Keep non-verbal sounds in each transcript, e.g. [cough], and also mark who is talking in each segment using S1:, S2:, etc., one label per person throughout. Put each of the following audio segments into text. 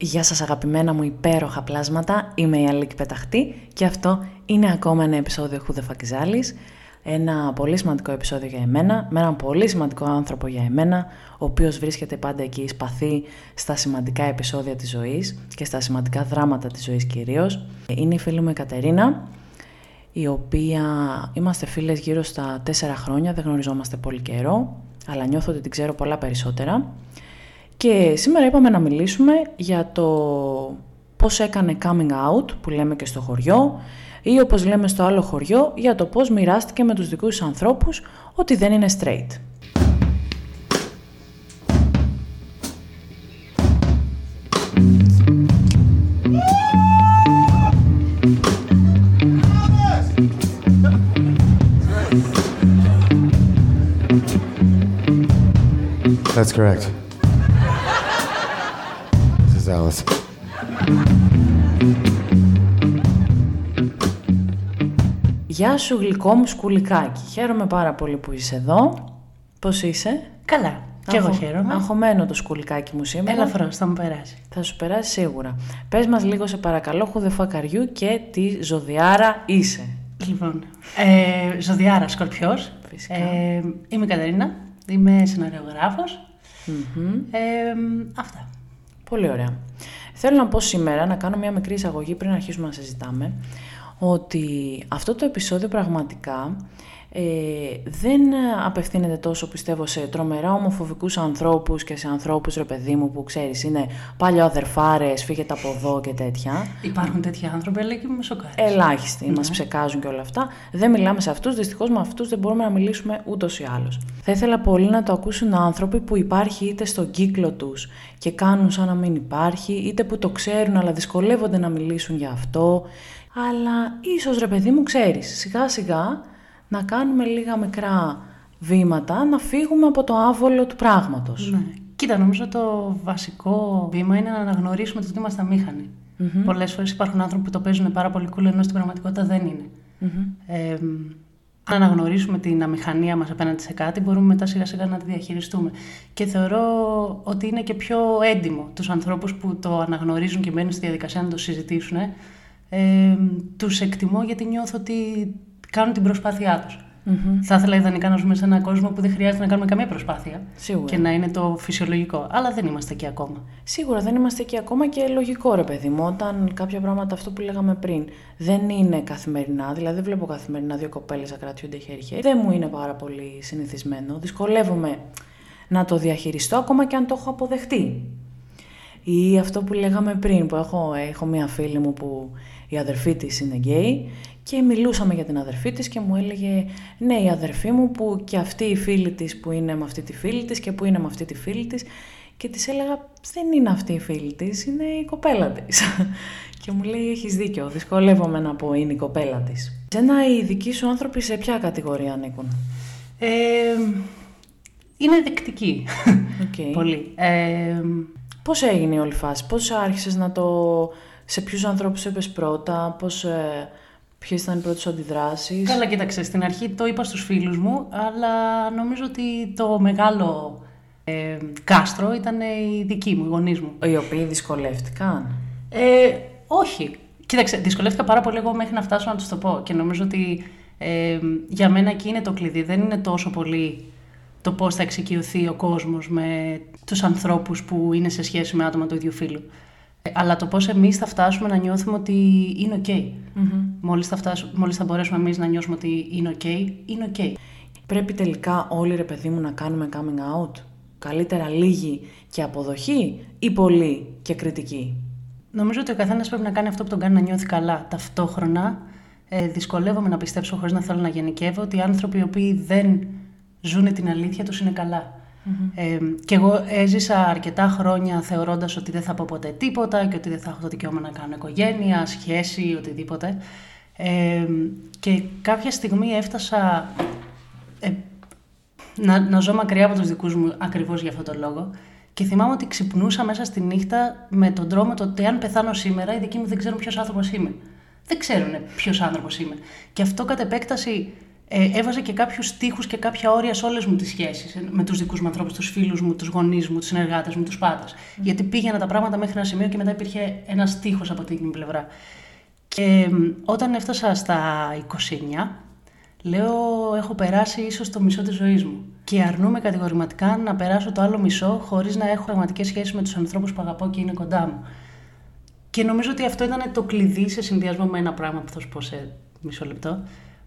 S1: Γεια σας αγαπημένα μου υπέροχα πλάσματα, είμαι η Αλίκη Πεταχτή και αυτό είναι ακόμα ένα επεισόδιο Who the Ένα πολύ σημαντικό επεισόδιο για εμένα, με έναν πολύ σημαντικό άνθρωπο για εμένα, ο οποίος βρίσκεται πάντα εκεί σπαθή στα σημαντικά επεισόδια της ζωής και στα σημαντικά δράματα της ζωής κυρίως. Είναι η φίλη μου η Κατερίνα, η οποία είμαστε φίλες γύρω στα τέσσερα χρόνια, δεν γνωριζόμαστε πολύ καιρό, αλλά νιώθω ότι την ξέρω πολλά περισσότερα. Και σήμερα είπαμε να μιλήσουμε για το πώς έκανε coming out που λέμε και στο χωριό ή όπως λέμε στο άλλο χωριό για το πώς μοιράστηκε με τους δικούς ανθρώπους ότι δεν είναι straight.
S2: That's correct.
S1: Γεια σου γλυκό μου σκουλικάκι. Χαίρομαι πάρα πολύ που είσαι εδώ. Πώς είσαι;
S3: Καλά. Και εγώ χαίρομαι.
S1: Αγχωμένο το σκουλικάκι μου σήμερα.
S3: Ελαφρώς, θα μου περάσει.
S1: Θα σου περάσει σίγουρα. Πες μας λίγο σε παρακαλώ χουδεφακαριού και τι ζωδιάρα είσαι.
S3: Λοιπόν, ε, ζωδιάρα σκορπιός.
S1: Φυσικά.
S3: Ε, είμαι η Κατερίνα, είμαι σεναριογράφος. Ε, αυτά.
S1: Πολύ ωραία. Θέλω να πω σήμερα, να κάνω μια μικρή εισαγωγή πριν αρχίσουμε να συζητάμε, ότι αυτό το επεισόδιο πραγματικά ε, δεν απευθύνεται τόσο πιστεύω σε τρομερά ομοφοβικούς ανθρώπους και σε ανθρώπους ρε παιδί μου που ξέρεις είναι παλιοαδερφάρες, φύγετε από εδώ και τέτοια.
S3: Υπάρχουν τέτοιοι άνθρωποι, αλλά και με σοκάρες.
S1: Ελάχιστοι, ναι. μας ψεκάζουν και όλα αυτά. Δεν μιλάμε σε αυτούς, δυστυχώς με αυτούς δεν μπορούμε να μιλήσουμε ούτως ή άλλως. Θα ήθελα πολύ να το ακούσουν άνθρωποι που υπάρχει είτε στον κύκλο τους και κάνουν σαν να μην υπάρχει, είτε που το ξέρουν αλλά δυσκολεύονται να μιλήσουν για αυτό. Αλλά ίσως ρε παιδί μου ξέρεις, σιγά σιγά να κάνουμε λίγα μικρά βήματα, να φύγουμε από το άβολο του πράγματος.
S3: Ναι. Κοίτα, νομίζω το βασικό βήμα είναι να αναγνωρίσουμε ότι είμαστε αμήχανοι. Mm-hmm. Πολλές φορές υπάρχουν άνθρωποι που το παίζουν πάρα πολύ cool, ενώ στην πραγματικότητα δεν είναι. Ε, αν αναγνωρίσουμε την αμηχανία μας απέναντι σε κάτι, μπορούμε μετά σιγά σιγά να τη διαχειριστούμε. Και θεωρώ ότι είναι και πιο έντιμο τους ανθρώπους που το αναγνωρίζουν και μένουν στη διαδικασία να το συζητήσουν. Ε, τους εκτιμώ γιατί νιώθω ότι κάνουν την προσπάθειά τους. Mm-hmm. Θα ήθελα ιδανικά να ζούμε σε έναν κόσμο που δεν χρειάζεται να κάνουμε καμία προσπάθεια.
S1: Σίγουρα.
S3: Και να είναι το φυσιολογικό. Αλλά δεν είμαστε εκεί ακόμα.
S1: Σίγουρα δεν είμαστε εκεί ακόμα και λογικό, ρε παιδί μου. Όταν κάποια πράγματα, αυτό που λέγαμε πριν, δεν είναι καθημερινά. Δηλαδή, δεν βλέπω καθημερινά δύο κοπέλες να κρατιούνται χέρι-χέρι. Δεν μου είναι πάρα πολύ συνηθισμένο. Δυσκολεύομαι να το διαχειριστώ ακόμα και αν το έχω αποδεχτεί. Ή αυτό που λέγαμε πριν, που έχω, έχω μία φίλη μου που η αδερφή της είναι γκέι και μιλούσαμε για την αδερφή της και μου έλεγε ναι η αδερφή μου που και αυτή η φίλη της που είναι με αυτή τη φίλη της και που είναι με αυτή τη φίλη της και της έλεγα δεν είναι αυτή η φίλη της, είναι η κοπέλα της. [laughs] και μου λέει έχεις δίκιο, δυσκολεύομαι να πω είναι η κοπέλα της. Σένα οι δικοί σου άνθρωποι σε ποια κατηγορία ανήκουν;
S3: Ε, είναι δεκτικοί.
S1: Okay. [laughs]
S3: Πολύ. Ε,
S1: πώς έγινε η όλη φάση, πώς άρχισες να το... Σε ποιους ανθρώπους έπες πρώτα, πώς... Ε, Ποιε ήταν οι πρώτε αντιδράσεις;
S3: Καλά, κοίταξε. Στην αρχή το είπα στους φίλους μου, αλλά νομίζω ότι το μεγάλο ε, κάστρο ήταν οι δικοί μου, οι γονείς μου.
S1: Οι οποίοι δυσκολεύτηκαν;
S3: Ε, όχι. Κοίταξε, δυσκολεύτηκα πάρα πολύ εγώ μέχρι να φτάσω να τους το πω. Και νομίζω ότι ε, για μένα εκεί είναι το κλειδί. Δεν είναι τόσο πολύ το πώς θα εξοικειωθεί ο κόσμος με τους ανθρώπους που είναι σε σχέση με άτομα του ίδιου φίλου. Αλλά το πώς εμείς θα φτάσουμε να νιώθουμε ότι είναι ok. Mm-hmm. Μόλις, θα μόλις θα μπορέσουμε εμείς να νιώσουμε ότι είναι ok, είναι ok.
S1: Πρέπει τελικά όλοι ρε παιδί μου να κάνουμε coming out. Καλύτερα λίγη και αποδοχή ή πολύ και κριτική.
S3: Νομίζω ότι ο καθένας πρέπει να κάνει αυτό που τον κάνει να νιώθει καλά. Ταυτόχρονα ε, δυσκολεύομαι να πιστέψω χωρίς να θέλω να γενικεύω ότι οι άνθρωποι οι οποίοι δεν ζουν την αλήθεια τους είναι καλά. Ε, και εγώ έζησα αρκετά χρόνια θεωρώντας ότι δεν θα πω ποτέ τίποτα και ότι δεν θα έχω το δικαίωμα να κάνω οικογένεια, σχέση, οτιδήποτε. Ε, και κάποια στιγμή έφτασα ε, να, να ζω μακριά από τους δικούς μου ακριβώς για αυτόν τον λόγο. Και θυμάμαι ότι ξυπνούσα μέσα στη νύχτα με τον τρόμο το ότι αν πεθάνω σήμερα, οι δικοί μου δεν ξέρουν ποιος άνθρωπος είμαι. Δεν ξέρουν ποιος άνθρωπος είμαι. Και αυτό κατ' επέκταση ε, έβαζα και κάποιους τείχου και κάποια όρια σε όλες μου τις σχέσεις. Ε, με τους δικούς μου ανθρώπους, τους φίλους μου, τους γονείς μου, τους συνεργάτες μου, τους πάντες. Γιατί πήγαινα τα πράγματα μέχρι ένα σημείο και μετά υπήρχε ένας τείχο από την πλευρά. Και όταν έφτασα στα 29, λέω έχω περάσει ίσως το μισό της ζωής μου. Και αρνούμαι κατηγορηματικά να περάσω το άλλο μισό χωρίς να έχω πραγματικές σχέσεις με τους ανθρώπους που αγαπώ και είναι κοντά μου. Και νομίζω ότι αυτό ήταν το κλειδί σε συνδυασμό με ένα πράγμα που θα σου πω σε μισό λεπτό,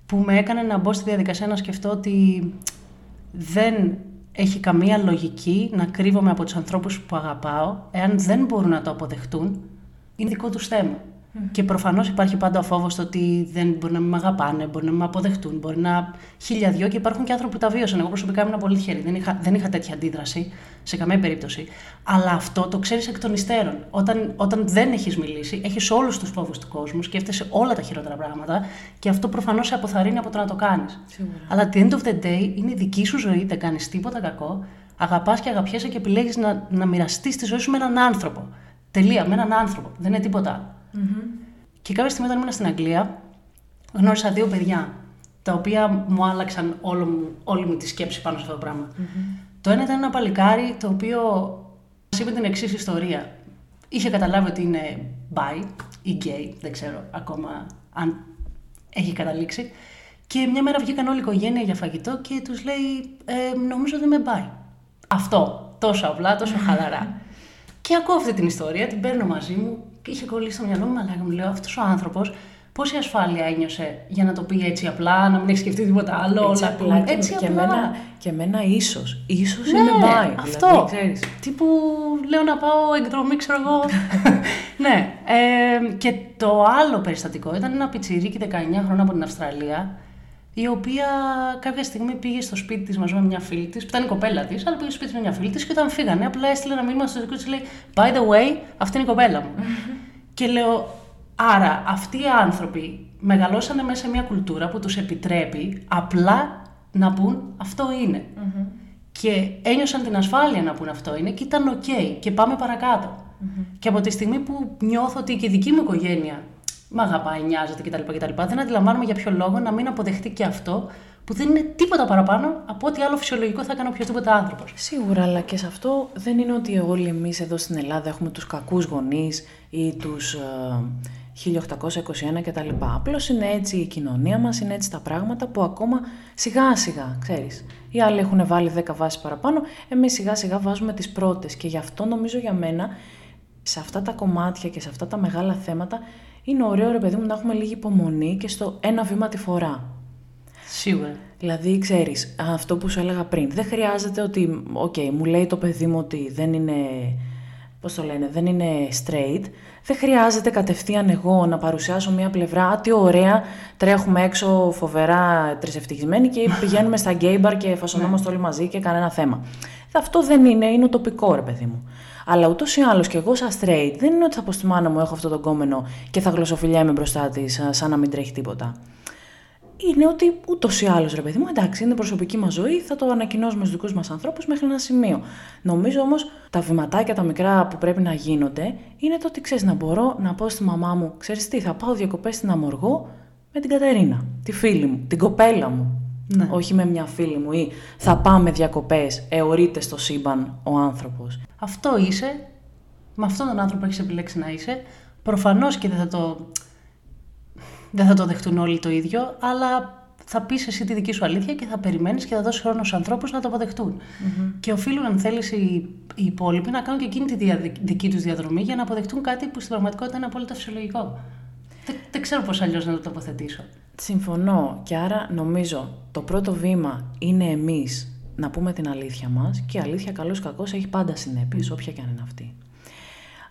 S3: που με έκανε να μπω στη διαδικασία να σκεφτώ ότι δεν έχει καμία λογική να κρύβομαι από τους ανθρώπους που αγαπάω, εάν δεν μπορούν να το αποδεχτούν, είναι δικό τους θέμα. Και προφανώς υπάρχει πάντα ο φόβος ότι δεν μπορεί να με αγαπάνε, μπορεί να με αποδεχτούν, μπορεί να χιλιαδιό και υπάρχουν και άνθρωποι που τα βίωσαν. Εγώ προσωπικά ήμουν πολύ τυχερή. Δεν είχα, δεν είχα τέτοια αντίδραση σε καμία περίπτωση. Αλλά αυτό το ξέρεις εκ των υστέρων. Όταν, όταν δεν έχεις μιλήσει, έχεις όλους τους φόβους του κόσμου, σκέφτεσαι όλα τα χειρότερα πράγματα και αυτό προφανώς σε αποθαρρύνει από το να το κάνεις. Αλλά at the end of the day είναι η δική σου ζωή, δεν κάνεις τίποτα κακό. Αγαπάς και αγαπιέσαι και επιλέγεις να, να μοιραστείς τη ζωή σου με έναν άνθρωπο. Τελεία, με έναν άνθρωπο. Δεν είναι τίποτα και κάποια στιγμή όταν ήμουν στην Αγγλία, γνώρισα δύο παιδιά, τα οποία μου άλλαξαν όλο μου, όλη μου τη σκέψη πάνω σε αυτό το πραγμα Το ένα ήταν ένα παλικάρι το οποίο μας είπε την εξής ιστορία. Είχε καταλάβει ότι είναι bi ή gay, δεν ξέρω ακόμα αν έχει καταλήξει. Και μια μέρα βγήκαν όλη η οικογένεια για φαγητό και τους λέει ε, νομίζω ότι είμαι bi. Αυτό, τόσο απλά, τόσο χαλαρά. [laughs] και ακούω αυτή την ιστορία, την παίρνω μαζί μου είχε κολλήσει στο μυαλό μου, αλλά μου λέω αυτός ο άνθρωπος πόση ασφάλεια ένιωσε για να το πει έτσι απλά, να μην έχει σκεφτεί τίποτα άλλο.
S1: Έτσι απλά. Έτσι και, απλά. Εμένα, και εμένα ίσως. σω ναι, είναι πάει.
S3: Αυτό. Δηλαδή, Τι που λέω να πάω εκδρομή, ξέρω εγώ. [laughs] ναι. Ε, και το άλλο περιστατικό ήταν ένα πιτσιρίκι 19 χρόνια από την Αυστραλία, η οποία κάποια στιγμή πήγε στο σπίτι της μαζί με μια φίλη της, που ήταν η κοπέλα της, αλλά πήγε στο σπίτι με μια φίλη της και όταν φύγανε, απλά έστειλε ένα μήνυμα στο δικό της λέει By the way, αυτή είναι η κοπέλα μου. [laughs] και λέω, Άρα αυτοί οι άνθρωποι μεγαλώσανε μέσα σε μια κουλτούρα που τους επιτρέπει απλά να πούν αυτό Και ένιωσαν την ασφάλεια να πούν αυτό είναι και ήταν οκ και πάμε Και από τη στιγμή που νιώθω ότι και η δική μου οικογένεια με αγαπάει, νοιάζεται κτλ. κτλ. Δεν αντιλαμβάνομαι για ποιο λόγο να μην αποδεχτεί και αυτό που δεν είναι τίποτα παραπάνω από ό,τι άλλο φυσιολογικό θα έκανε οποιοδήποτε άνθρωπος.
S1: Σίγουρα, αλλά και σε αυτό δεν είναι ότι όλοι εμείς εδώ στην Ελλάδα έχουμε τους κακούς γονείς ή τους ε, 1821 κτλ. Απλώς είναι έτσι η κοινωνία μας, είναι έτσι τα πράγματα που ακόμα σιγά σιγά, ξέρεις. Οι άλλοι έχουν βάλει 10 βάσεις παραπάνω, εμείς σιγά σιγά βάζουμε τις πρώτες. Και γι' αυτό νομίζω για μένα σε αυτά τα κομμάτια και σε αυτά τα μεγάλα θέματα είναι ωραίο ρε παιδί μου να έχουμε λίγη υπομονή και στο ένα βήμα τη φορά.
S3: Σίγουρα.
S1: Δηλαδή, ξέρεις, αυτό που σου έλεγα πριν, δεν χρειάζεται ότι, ok, okay, μου λέει το παιδί μου ότι δεν είναι, πώς το λένε, δεν είναι straight, δεν χρειάζεται κατευθείαν εγώ να παρουσιάσω μια πλευρά, α, τι ωραία, τρέχουμε έξω φοβερά τρισευτυχισμένοι και πηγαίνουμε στα gay bar και φασωνόμαστε όλοι μαζί και κανένα θέμα. Αυτό δεν είναι, είναι τοπικό ρε παιδί μου. Αλλά ούτως ή άλλως και εγώ, σαν straight, δεν είναι ότι θα πω στη μάνα μου: Έχω αυτό το κόμενο και θα γλωσσοφιλιάμαι μπροστά της, σαν να μην τρέχει τίποτα. Είναι ότι ούτως ή άλλως, ρε παιδί μου, εντάξει, είναι προσωπική μας ζωή, θα το ανακοινώσουμε στους δικούς μας ανθρώπους μέχρι ένα σημείο. Νομίζω όμως τα βηματάκια τα μικρά που πρέπει να γίνονται είναι το ότι ξέρεις να μπορώ να πω στη μαμά μου: Ξέρεις τι, θα πάω διακοπές στην Αμοργό με την Κατερίνα, τη φίλη μου, την κοπέλα μου. Ναι. Όχι με μια φίλη μου ή θα πάμε διακοπές, εωρείται στο σύμπαν ο άνθρωπος.
S3: Αυτό είσαι, με αυτόν τον άνθρωπο έχεις επιλέξει να είσαι. Προφανώς και δεν θα το, δεν θα το δεχτούν όλοι το ίδιο, αλλά θα πεις εσύ τη δική σου αλήθεια και θα περιμένεις και θα δώσεις χρόνο στους ανθρώπους να το αποδεχτούν. Mm-hmm. Και οφείλουν, αν θέλεις, οι, οι υπόλοιποι να κάνουν και εκείνη τη δια, δική τους διαδρομή για να αποδεχτούν κάτι που στην πραγματικότητα είναι απόλυτα φυσιολογικό. Δεν, δεν ξέρω πώς αλλιώς να το τοποθετήσω.
S1: Συμφωνώ και άρα νομίζω το πρώτο βήμα είναι εμείς να πούμε την αλήθεια μας και η αλήθεια καλώς κακώς έχει πάντα συνέπειες, όποια και αν είναι αυτή.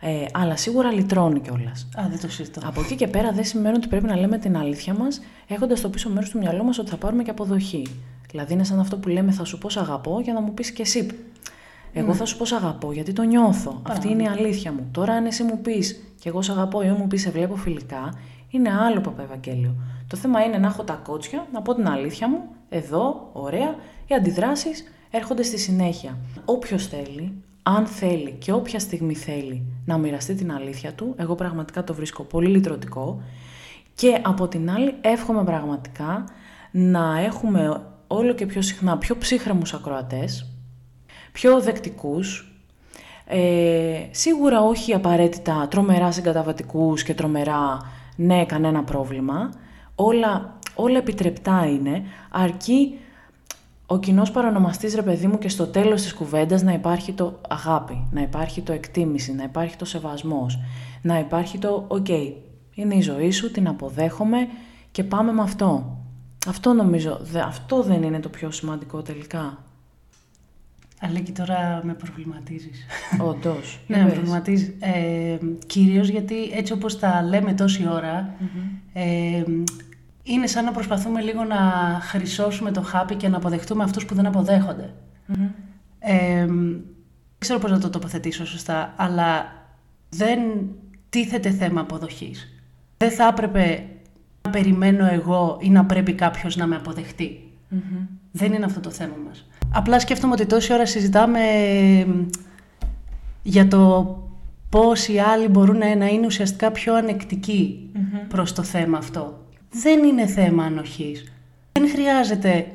S1: Ε, αλλά σίγουρα λυτρώνει κιόλας.
S3: Α, δεν το συζητώ.
S1: Από εκεί και πέρα δεν σημαίνει ότι πρέπει να λέμε την αλήθεια μας, έχοντας το πίσω μέρος του μυαλό μας ότι θα πάρουμε και αποδοχή. Δηλαδή είναι σαν αυτό που λέμε, θα σου πω σ' αγαπώ για να μου πεις και εσύ. Εγώ ναι. θα σου πω σ' αγαπώ γιατί το νιώθω. Αυτή είναι η αλήθεια μου. Τώρα, αν εσύ μου πεις και εγώ σ' αγαπώ ή μου πεις σε βλέπω φιλικά, είναι άλλο Παπα-Ευαγγέλιο. Το θέμα είναι να έχω τα κότσια, να πω την αλήθεια μου, εδώ, ωραία, οι αντιδράσεις έρχονται στη συνέχεια. Όποιος θέλει, αν θέλει και όποια στιγμή θέλει να μοιραστεί την αλήθεια του, εγώ πραγματικά το βρίσκω πολύ λυτρωτικό. Και από την άλλη εύχομαι πραγματικά να έχουμε όλο και πιο συχνά πιο ψύχρεμους ακροατές, πιο δεκτικούς, ε, σίγουρα όχι απαραίτητα τρομερά συγκαταβατικούς και τρομερά ναι κανένα πρόβλημα, όλα, όλα επιτρεπτά είναι, αρκεί ο κοινός παρονομαστής ρε παιδί μου και στο τέλος της κουβέντας να υπάρχει το αγάπη, να υπάρχει το εκτίμηση, να υπάρχει το σεβασμός, να υπάρχει το «ok, είναι η ζωή σου, την αποδέχομαι και πάμε με αυτό». Αυτό νομίζω, αυτό δεν είναι το πιο σημαντικό τελικά.
S3: Αλέκη, τώρα με προβληματίζεις.
S1: Όντως. [laughs]
S3: ναι, με προβληματίζεις. Ε, κυρίως γιατί έτσι όπως τα λέμε τόση ε, είναι σαν να προσπαθούμε λίγο να χρυσώσουμε το χάπι και να αποδεχτούμε αυτούς που δεν αποδέχονται. Ε, δεν ξέρω πώς να το τοποθετήσω σωστά, αλλά δεν τίθεται θέμα αποδοχής. Δεν θα έπρεπε να περιμένω εγώ ή να πρέπει κάποιος να με αποδεχτει Δεν είναι αυτό το θέμα μας. Απλά σκέφτομαι ότι τόση ώρα συζητάμε για το πώς οι άλλοι μπορούν να είναι ουσιαστικά πιο ανεκτικοί προς το θέμα αυτό. Δεν είναι θέμα ανοχής. Δεν χρειάζεται,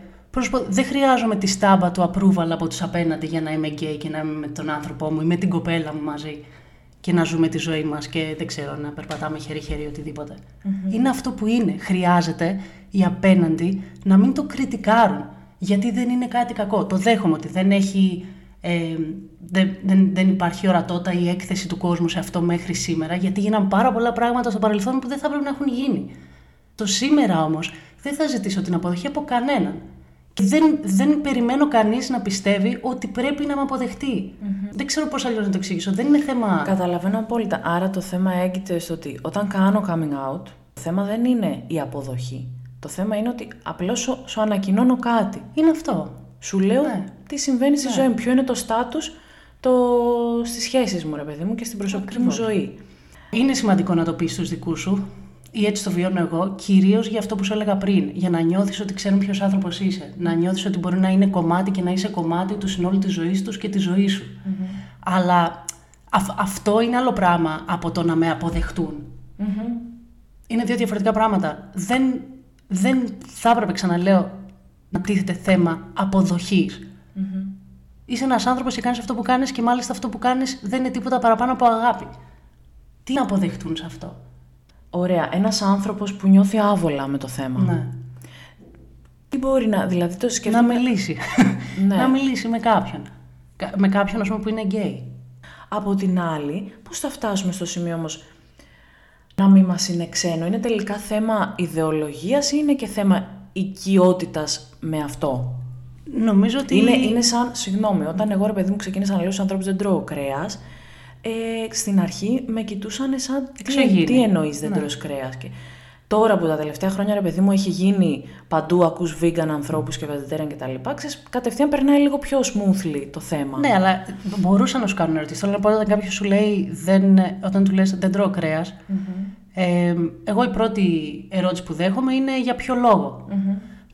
S3: δεν χρειάζομαι τη στάμπα του approval από τους απέναντι για να είμαι γκέι και να είμαι με τον άνθρωπό μου ή με την κοπέλα μου μαζί και να ζούμε τη ζωή μας και δεν ξέρω, να περπατάμε χέρι-χέρι Είναι αυτό που είναι. Χρειάζεται οι απέναντι να μην το κριτικάρουν γιατί δεν είναι κάτι κακό. Το δέχομαι ότι δεν έχει... Ε, δεν, δεν, δεν υπάρχει ορατότητα ή έκθεση του κόσμου σε αυτό μέχρι σήμερα, γιατί γίναν πάρα πολλά πράγματα στο παρελθόν που δεν θα πρέπει να έχουν γίνει. Το σήμερα όμως δεν θα ζητήσω την αποδοχή από κανέναν. Και δεν, δεν περιμένω κανείς να πιστεύει ότι πρέπει να με αποδεχτει Δεν ξέρω πώς αλλιώς να το εξηγήσω. Δεν είναι θέμα...
S1: Καταλαβαίνω απόλυτα. Άρα το θέμα έγκυται στο ότι όταν κάνω coming out, το θέμα δεν είναι η αποδοχή. Το θέμα είναι ότι απλώς σου, σου ανακοινώνω κάτι.
S3: Είναι αυτό.
S1: Σου λέω ναι. τι συμβαίνει στη ναι. ζωή μου, ποιο είναι το στάτους το... στις σχέσεις μου, ρε παιδί μου, και στην προσωπική μου ζωή.
S3: Είναι σημαντικό να το πεις στους δικούς σου, ή έτσι το βιώνω εγώ, κυρίως για αυτό που σου έλεγα πριν. Για να νιώθεις ότι ξέρουν ποιος άνθρωπος είσαι. Να νιώθεις ότι μπορεί να είναι κομμάτι και να είσαι κομμάτι του συνόλου της ζωής τους και της ζωής σου. Αλλά αυτό είναι άλλο πράγμα από το να με αποδεχτούν. Είναι δύο διαφορετικά πράγματα. Δεν, δεν θα έπρεπε, ξαναλέω, να τίθεται θέμα αποδοχής. Είσαι ένας άνθρωπος και κάνεις αυτό που κάνεις και μάλιστα αυτό που κάνεις δεν είναι τίποτα παραπάνω από αγάπη. Τι να αποδεχτούν σε αυτό;
S1: Ωραία, ένας άνθρωπος που νιώθει άβολα με το θέμα.
S3: Ναι.
S1: Τι μπορεί να, δηλαδή το σκέφτομαι...
S3: Να μιλήσει. [laughs] ναι. να μιλήσει με κάποιον. Με κάποιον, ας πούμε, που είναι γκέι.
S1: Από την άλλη, πώς θα φτάσουμε στο σημείο όμως να μην μας είναι ξένο; Είναι τελικά θέμα ιδεολογίας ή είναι και θέμα οικειότητας με αυτό;
S3: Νομίζω ότι...
S1: Είναι, είναι σαν, συγγνώμη, όταν εγώ ρε παιδί μου ξεκίνησα να λέω στους ανθρώπους δεν τρώω κρέας, ε, στην αρχή με κοιτούσαν σαν τι, τι εννοείς δεν ναι. τρως κρέας. Και τώρα που τα τελευταία χρόνια ρε παιδί μου έχει γίνει παντού ακούς vegan ανθρώπους και vegetarian και τα λοιπά, ξέρεις, κατευθείαν περνάει λίγο πιο smoothly το θέμα.
S3: Ναι, αλλά μπορούσαν να σου κάνουν ερωτήσεις. Θέλω να πω όταν κάποιος σου λέει, δεν, όταν του λες δεν τρώω κρέας, ε, εγώ η πρώτη ερώτηση που δέχομαι είναι για ποιο λόγο.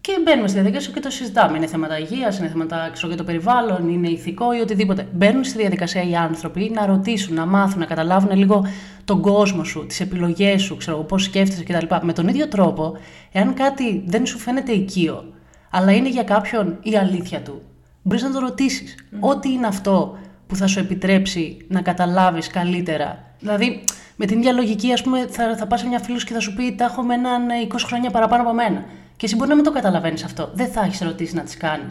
S3: Και μπαίνουμε στη διαδικασία και το συζητάμε. Είναι θέματα υγείας, είναι θέματα ξέρω, για το περιβάλλον, είναι ηθικό ή οτιδήποτε. Μπαίνουν στη διαδικασία οι άνθρωποι να ρωτήσουν, να μάθουν, να καταλάβουν λίγο τον κόσμο σου, τις επιλογές σου, ξέρω πώς σκέφτεσαι κτλ. Με τον ίδιο τρόπο, εάν κάτι δεν σου φαίνεται οικείο, αλλά είναι για κάποιον η αλήθεια του, μπορείς να το ρωτήσεις. Ό,τι είναι αυτό που θα σου επιτρέψει να καταλάβεις καλύτερα. Δηλαδή, με την ίδια λογική, ας πούμε, θα, θα πας σε μια φίλος και θα σου πει: Τα έχω με έναν 20 χρόνια παραπάνω από μένα. Και εσύ μπορεί να μην το καταλαβαίνεις αυτό. Δεν θα έχεις ερωτήσεις να τις κανει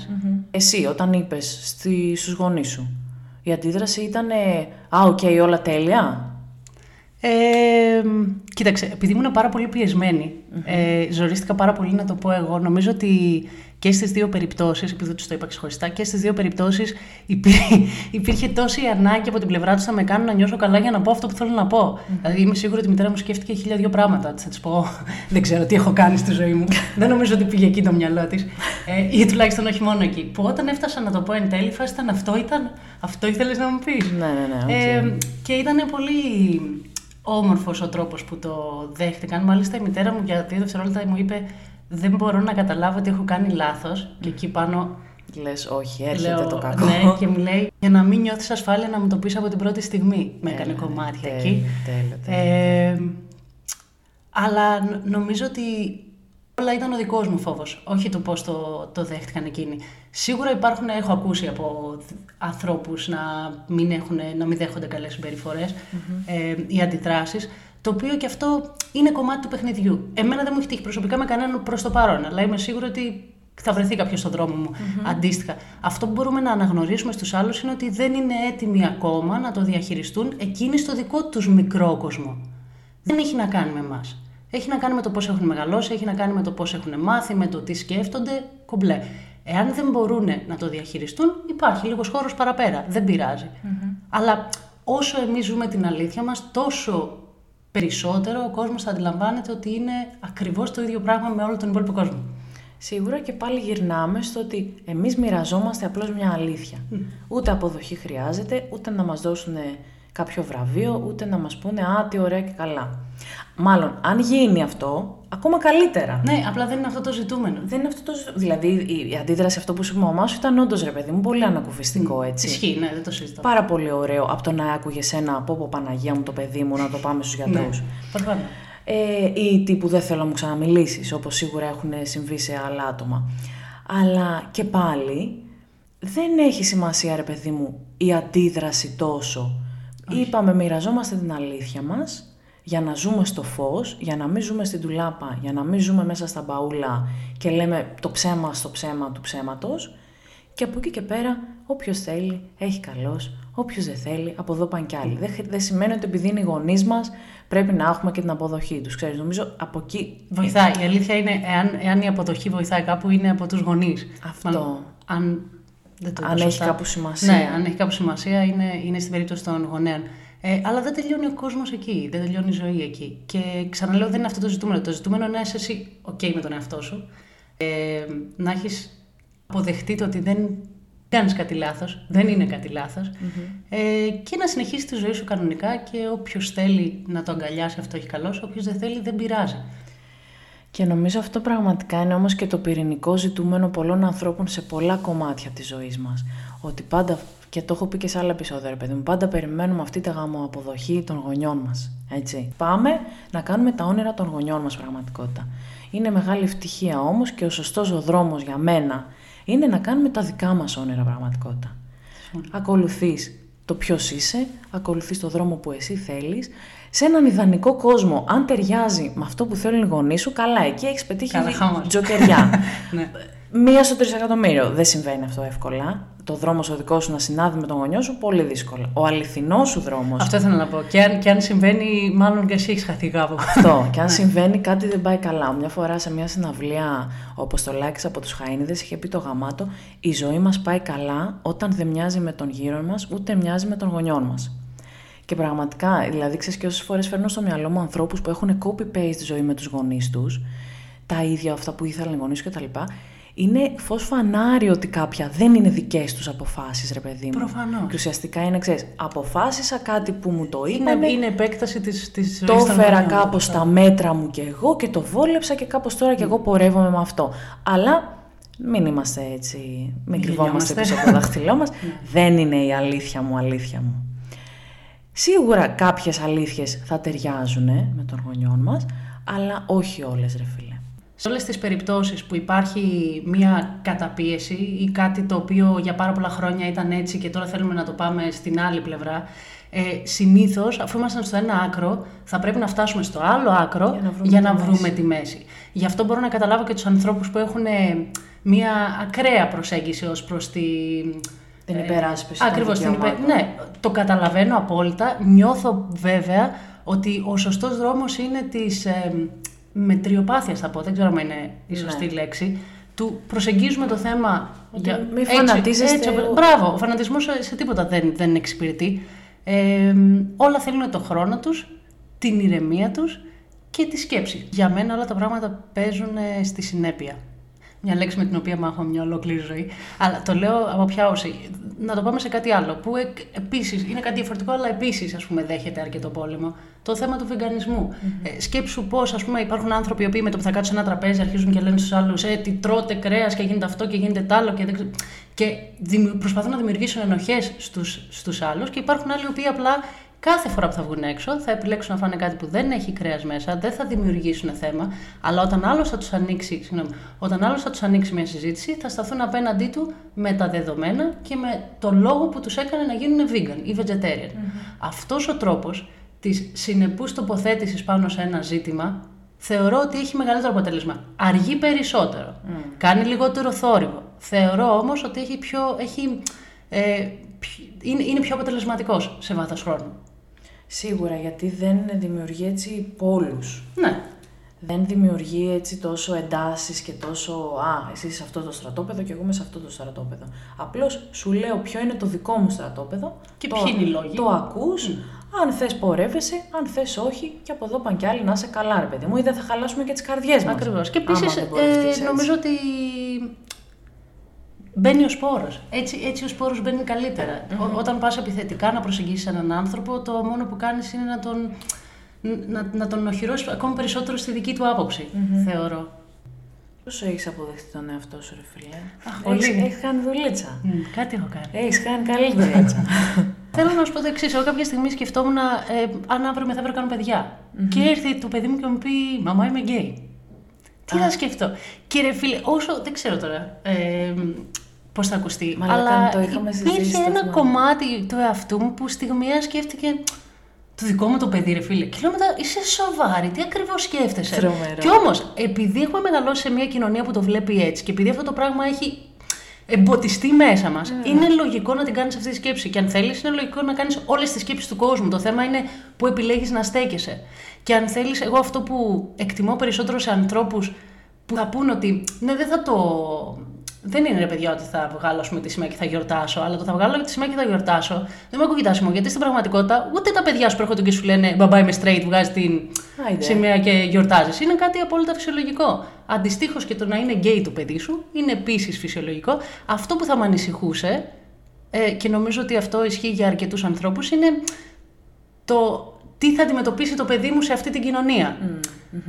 S1: Εσύ, όταν είπες στους γονείς σου, η αντίδραση ήταν Α, ok, okay, όλα τέλεια.
S3: Ε, κοίταξε, επειδή ήμουν πάρα πολύ ε, ζορίστηκα πάρα πολύ να το πω εγώ. Νομίζω ότι και στις δύο περιπτώσεις, επειδή δεν τους το είπα ξεχωριστά, και στις δύο περιπτώσεις υπήρχε, [laughs] υπήρχε τόση ανάγκη από την πλευρά τους να με κάνουν να νιώσω καλά για να πω αυτό που θέλω να πω. Mm-hmm. Δηλαδή είμαι σίγουρη ότι η μητέρα μου σκέφτηκε χίλια δύο πράγματα. Θα της πω, [laughs] δεν ξέρω τι έχω κάνει στη ζωή μου. [laughs] δεν νομίζω ότι πήγε εκεί το μυαλό της. Ε, ή τουλάχιστον όχι μόνο εκεί. Που όταν έφτασα να το πω εν τέλει, φάση ήταν αυτό, ήταν, αυτό ήθελες να μου πεις.
S1: Ναι, ναι, ναι. Okay. Ε,
S3: και ήταν πολύ όμορφος ο τρόπος που το δέχτηκαν. Μάλιστα η μητέρα μου για δύο δευτερόλεπτα μου είπε δεν μπορώ να καταλάβω ότι έχω κάνει λάθος και εκεί πάνω
S1: Λες, όχι, έρχεται το κακό.
S3: Ναι, και μου λέει, για να μην νιώθεις ασφάλεια να μου το πεις από την πρώτη στιγμή. Με έκανε κομμάτια εκεί.
S1: Τέλεια, τέλεια.
S3: Ε, αλλά νομίζω ότι όλα ήταν ο δικός μου φόβος, όχι το πώς το, το δέχτηκαν εκείνοι. Σίγουρα υπάρχουν, έχω ακούσει από ανθρώπους να μην, έχουν, να μην δέχονται καλές ε, οι αντιδράσεις. Το οποίο και αυτό είναι κομμάτι του παιχνιδιού. Εμένα δεν μου έχει τύχει προσωπικά με κανέναν προς το παρόν, αλλά είμαι σίγουρη ότι θα βρεθεί κάποιος στον δρόμο μου αντίστοιχα. Αυτό που μπορούμε να αναγνωρίσουμε στους άλλους είναι ότι δεν είναι έτοιμοι ακόμα να το διαχειριστούν εκείνοι στο δικό τους μικρό κόσμο. Δεν έχει να κάνει με εμάς. Έχει να κάνει με το πώς έχουν μεγαλώσει, έχει να κάνει με το πώς έχουν μάθει, με το τι σκέφτονται. Κομπλέ. Εάν δεν μπορούν να το διαχειριστούν, υπάρχει λίγος χώρος παραπέρα. Δεν πειραζει Αλλά όσο εμείς ζούμε την αλήθεια μας, τόσο περισσότερο ο κόσμος θα αντιλαμβάνεται ότι είναι ακριβώς το ίδιο πράγμα με όλο τον υπόλοιπο κόσμο.
S1: Σίγουρα και πάλι γυρνάμε στο ότι εμείς μοιραζόμαστε απλώς μια αλήθεια. Ούτε αποδοχή χρειάζεται, ούτε να μας δώσουν κάποιο βραβείο, ούτε να μας πούνε «Α, τι ωραία και καλά». Μάλλον, αν γίνει αυτό, ακόμα καλύτερα.
S3: Ναι, απλά δεν είναι αυτό το ζητούμενο.
S1: Δεν είναι αυτό το ζητούμενο. Δηλαδή, η αντίδραση αυτό που σου είπε ο σου ήταν όντως ρε παιδί μου, πολύ ανακουφιστικό έτσι.
S3: Ισχύει, ναι, δεν το συζητώ.
S1: Πάρα πολύ ωραίο από το να άκουγε ένα από Παναγία μου το παιδί μου να το πάμε στους γιατρούς.
S3: ναι,
S1: ε, ή τύπου δεν θέλω να μου ξαναμιλήσεις, όπως σίγουρα έχουν συμβεί σε άλλα άτομα. Αλλά και πάλι δεν έχει σημασία ρε παιδί μου η αντίδραση τόσο. Όχι. Είπαμε μοιραζόμαστε την αλήθεια μας για να ζούμε στο φως, για να μην ζούμε στην τουλάπα, για να μην ζούμε μέσα στα μπαούλα και λέμε το ψέμα στο ψέμα του ψέματος και από εκεί και πέρα όποιος θέλει έχει καλός, όποιος δεν θέλει από εδώ πάνε κι άλλοι. Δεν, δεν σημαίνει ότι επειδή είναι οι γονείς μας πρέπει να έχουμε και την αποδοχή τους. Ξέρεις, νομίζω από εκεί.
S3: Βοηθάει. Η αλήθεια είναι, εάν, εάν η αποδοχή βοηθάει κάπου, είναι από τους γονείς.
S1: Αυτό.
S3: αν
S1: δεν το αν έχει κάπου σημασία.
S3: Ναι, αν έχει κάπου σημασία, είναι, είναι στην περίπτωση των γονέων. Ε, αλλά δεν τελειώνει ο κόσμος εκεί, δεν τελειώνει η ζωή εκεί. Και ξαναλέω, δεν είναι αυτό το ζητούμενο. Το ζητούμενο είναι να είσαι εσύ OK με τον εαυτό σου. Ε, να έχεις αποδεχτεί το ότι δεν κάνεις κάτι λάθος, δεν είναι κάτι ε, και να συνεχίσεις τη ζωή σου κανονικά και όποιος θέλει να το αγκαλιάσει αυτό έχει καλός, όποιος δεν θέλει δεν πειράζει.
S1: Και νομίζω αυτό πραγματικά είναι όμως και το πυρηνικό ζητούμενο πολλών ανθρώπων σε πολλά κομμάτια της ζωής μας. Ότι πάντα, και το έχω πει και σε άλλα επεισόδια, ρε παιδί μου, πάντα περιμένουμε αυτή τη γαμοαποδοχή των γονιών μας. Έτσι. Πάμε να κάνουμε τα όνειρα των γονιών μας πραγματικότητα. Είναι μεγάλη ευτυχία όμως και ο σωστός ο δρόμος για μένα είναι να κάνουμε τα δικά μας όνειρα πραγματικότητα. Mm. Ακολουθείς το ποιος είσαι, ακολουθείς το δρόμο που εσύ θέλεις, σε έναν ιδανικό κόσμο, αν ταιριάζει με αυτό που θέλουν οι γονείς σου, καλά, εκεί έχεις πετύχει τζοκεριά. [laughs] ναι. Μία στο τρισεκατομμύριο. Δεν συμβαίνει αυτό εύκολα. Το δρόμο ο δικός σου να συνάδει με τον γονιό σου, πολύ δύσκολο. Ο αληθινός σου δρόμος.
S3: Αυτό ήθελα να πω. Και αν, και αν συμβαίνει, μάλλον και εσύ έχεις χαθεί κάπου.
S1: Αυτό. [laughs] και αν συμβαίνει, κάτι δεν πάει καλά. Μια φορά σε μια συναυλία, ο Αποστολάκης από τους Χαΐνιδε είχε πει το γαμάτο: Η ζωή μας πάει καλά όταν δεν μοιάζει με τον γύρο μας, ούτε μοιάζει με τον γονιό μας. Και πραγματικά, δηλαδή, ξέρεις και όσες φορές φέρνω στο μυαλό μου ανθρώπους που έχουν copy-paste τη ζωή με τους γονείς τους, τα ίδια αυτά που ήθελαν οι γονείς κτλ είναι φως φανάρι ότι κάποια δεν είναι δικές τους αποφάσεις, ρε παιδί μου.
S3: Προφανώς.
S1: Και ουσιαστικά είναι, ξέρεις, αποφάσισα κάτι που μου το είπανε.
S3: Είναι, είναι επέκταση της, της
S1: Το έφερα κάπως στα μέτρα μου και εγώ και το βόλεψα και κάπως τώρα και εγώ πορεύομαι με αυτό. Αλλά μην είμαστε έτσι, μην κρυβόμαστε πίσω από το [laughs] δάχτυλό μας. Ναι. δεν είναι η αλήθεια μου, αλήθεια μου. Σίγουρα κάποιες αλήθειες θα ταιριάζουν με τον γονιό μας, αλλά όχι όλες ρε φίλε.
S3: Σε όλες τις περιπτώσεις που υπάρχει μία καταπίεση ή κάτι το οποίο για πάρα πολλά χρόνια ήταν έτσι και τώρα θέλουμε να το πάμε στην άλλη πλευρά, ε, συνήθως αφού ήμασταν στο ένα άκρο θα πρέπει να φτάσουμε στο άλλο άκρο για να βρούμε, τη, μέση. Γι' αυτό μπορώ να καταλάβω και τους ανθρώπους που έχουν μία ακραία προσέγγιση ως προς τη...
S1: Την υπεράσπιση.
S3: Ε, ακριβώς, την υπε... ναι, το καταλαβαίνω απόλυτα. Νιώθω βέβαια ότι ο σωστός δρόμος είναι της, ε, μετριοπάθεια θα πω, δεν ξέρω αν είναι η ναι. σωστή λέξη, του προσεγγίζουμε το θέμα.
S1: για... Μην φανατίζεστε. Έτσι,
S3: μπράβο, ο φανατισμός σε τίποτα δεν, δεν εξυπηρετεί. Ε, όλα θέλουν το χρόνο τους, την ηρεμία τους και τη σκέψη. Για μένα όλα τα πράγματα παίζουν στη συνέπεια. Μια λέξη με την οποία μάχομαι μια ολόκληρη ζωή. Αλλά το λέω από ποια όση. Να το πάμε σε κάτι άλλο. Που επίσης είναι κάτι διαφορετικό, αλλά επίσης δέχεται αρκετό πόλεμο το θέμα του βεγγανισμού. Mm-hmm. Ε, σκέψου πώς, ας πούμε, υπάρχουν άνθρωποι που με το που θα κάτσουν σε ένα τραπέζι αρχίζουν και λένε στους άλλους: Ε, τι τρώτε κρέας και γίνεται αυτό και γίνεται τ' άλλο. Και, δεν... και προσπαθούν να δημιουργήσουν ενοχές στους άλλους. Και υπάρχουν άλλοι που απλά κάθε φορά που θα βγουν έξω θα επιλέξουν να φάνε κάτι που δεν έχει κρέας μέσα, δεν θα δημιουργήσουν θέμα, αλλά όταν άλλος θα τους ανοίξει, συγγνώμη, όταν άλλος θα τους ανοίξει μια συζήτηση, θα σταθούν απέναντί του με τα δεδομένα και με το λόγο που τους έκανε να γίνουν vegan ή vegetarian. mm Αυτός ο τρόπος της συνεπούς τοποθέτησης πάνω σε ένα ζήτημα θεωρώ ότι έχει μεγαλύτερο αποτέλεσμα. Αργεί περισσότερο. Κάνει λιγότερο θόρυβο. Θεωρώ όμως ότι έχει πιο, έχει, ε, είναι, είναι πιο αποτελεσματικός σε βάθος χρόνου.
S1: Σίγουρα, γιατί δεν δημιουργεί έτσι πόλους.
S3: Ναι.
S1: Δεν δημιουργεί έτσι τόσο εντάσεις και τόσο «Α, εσύ είσαι σε αυτό το στρατόπεδο και εγώ είμαι σε αυτό το στρατόπεδο». Απλώς σου λέω ποιο είναι το δικό μου στρατόπεδο.
S3: Και ποιοι είναι οι λόγοι.
S1: Το ακούς, αν θες πορεύεσαι, αν θες όχι και από εδώ πάνε κι άλλοι να είσαι καλά ρε παιδί μου ή δεν θα χαλάσουμε και τις καρδιές μας.
S3: Ακριβώς. Και επίσης ε, νομίζω ότι μπαίνει ο σπόρος. Έτσι, έτσι ο σπόρος μπαίνει όταν πας επιθετικά να προσεγγίσεις έναν άνθρωπο, το μόνο που κάνεις είναι να τον, να, να τον οχυρώσεις ακόμη περισσότερο στη δική του άποψη, θεωρώ.
S1: Πόσο έχεις αποδεχτεί τον εαυτό σου, ρε φίλε;
S3: Πολύ.
S1: Έχεις κάνει δουλίτσα.
S3: κάτι έχω κάνει.
S1: Έχεις κάνει καλή δουλίτσα. [laughs]
S3: Θέλω να σου πω το εξής. Εγώ κάποια στιγμή σκεφτόμουν ε, αν αύριο μεθαύριο κάνω παιδιά. Και έρθει το παιδί μου και μου πει Μαμά, είμαι γκέι. Τι να σκεφτώ; Κύριε φίλε, όσο. Δεν ξέρω τώρα. Ε, πώς θα ακουστεί. αλλά
S1: το υπήρχε
S3: ένα κομμάτι του εαυτού μου που στιγμιαία σκέφτηκε. Το δικό μου το παιδί, ρε φίλε. Και λέω μετά, είσαι σοβαρή, τι ακριβώς σκέφτεσαι;
S1: Τρομερό.
S3: Και όμως, επειδή έχουμε μεγαλώσει σε μια κοινωνία που το βλέπει έτσι και επειδή αυτό το πράγμα έχει εμποτιστεί μέσα μας, mm. είναι λογικό να την κάνεις αυτή τη σκέψη. Και αν θέλεις, είναι λογικό να κάνεις όλες τις σκέψεις του κόσμου. Το θέμα είναι που επιλέγεις να στέκεσαι. Και αν θέλεις, εγώ αυτό που εκτιμώ περισσότερο σε ανθρώπους που θα πούν ότι ναι, δεν θα το δεν είναι ρε παιδιά ότι θα βγάλω πούμε, τη σημαία και θα γιορτάσω, αλλά το θα βγάλω τη σημαία και θα γιορτάσω δεν με ακούγεται άσχημο. Γιατί στην πραγματικότητα ούτε τα παιδιά σου έρχονται και σου λένε Μπαμπά είμαι straight, βγάζεις την σημαία και γιορτάζεις. Είναι κάτι απόλυτα φυσιολογικό. Αντιστοίχως και το να είναι γκέι το παιδί σου είναι επίσης φυσιολογικό. Αυτό που θα με ανησυχούσε ε, και νομίζω ότι αυτό ισχύει για αρκετούς ανθρώπους είναι το τι θα αντιμετωπίσει το παιδί μου σε αυτή την κοινωνία.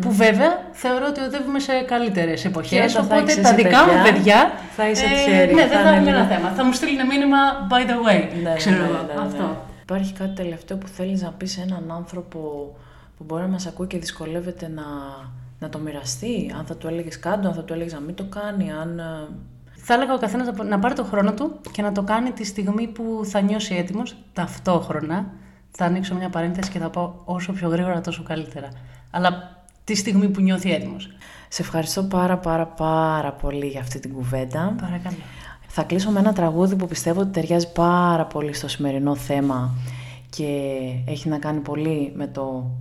S3: Που βέβαια θεωρώ ότι οδεύουμε σε καλύτερες εποχές. Οπότε τα δικά μου παιδιά.
S1: Θα είσαι τυχερή.
S3: Ε, ναι, δεν θα είναι ένα θέμα. Θα μου στείλει μήνυμα by the way.
S1: Ναι, ξέρω ναι, ναι, ναι, αυτό. Υπάρχει κάτι τελευταίο που θέλεις να πεις σε έναν άνθρωπο που μπορεί να μας ακούει και δυσκολεύεται να, να το μοιραστεί; Αν θα του έλεγες κάτω, αν θα του έλεγες να μην το κάνει, αν. Ε,
S3: θα έλεγα ο καθένας να πάρει τον χρόνο του και να το κάνει τη στιγμή που θα νιώσει έτοιμος, ταυτόχρονα. Θα ανοίξω μια παρένθεση και θα πω όσο πιο γρήγορα τόσο καλύτερα. Αλλά τη στιγμή που νιώθει έτοιμος.
S1: Σε ευχαριστώ πάρα πάρα πάρα πολύ για αυτή την κουβέντα.
S3: Παρακαλώ.
S1: Θα κλείσω με ένα τραγούδι που πιστεύω ότι ταιριάζει πάρα πολύ στο σημερινό θέμα και έχει να κάνει πολύ με το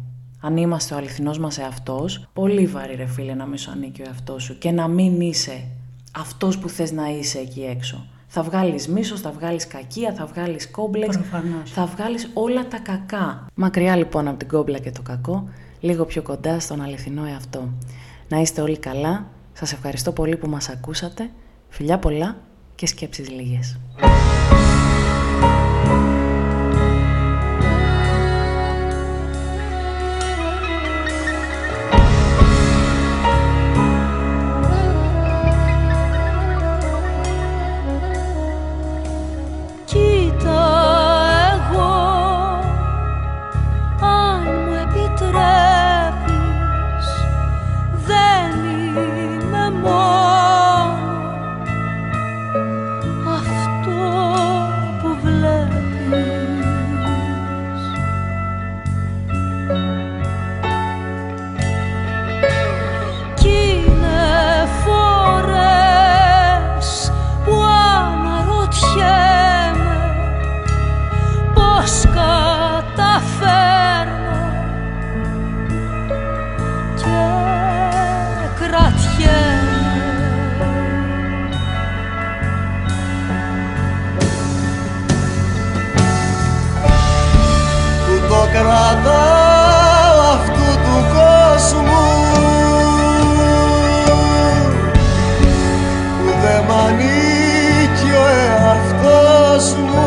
S1: αν είμαστε ο αληθινός μας εαυτός. Πολύ βαρύ ρε φίλε να μην σου ανήκει ο εαυτός σου και να μην είσαι αυτός που θες να είσαι εκεί έξω. Θα βγάλεις μίσος, θα βγάλεις κακία, θα βγάλεις κόμπλεξ,
S3: Προφανώς.
S1: θα βγάλεις όλα τα κακά. Μακριά λοιπόν από την κόμπλα και το κακό, λίγο πιο κοντά στον αληθινό εαυτό. Να είστε όλοι καλά, σας ευχαριστώ πολύ που μας ακούσατε, φιλιά πολλά και σκέψεις λίγες.
S4: cosmos.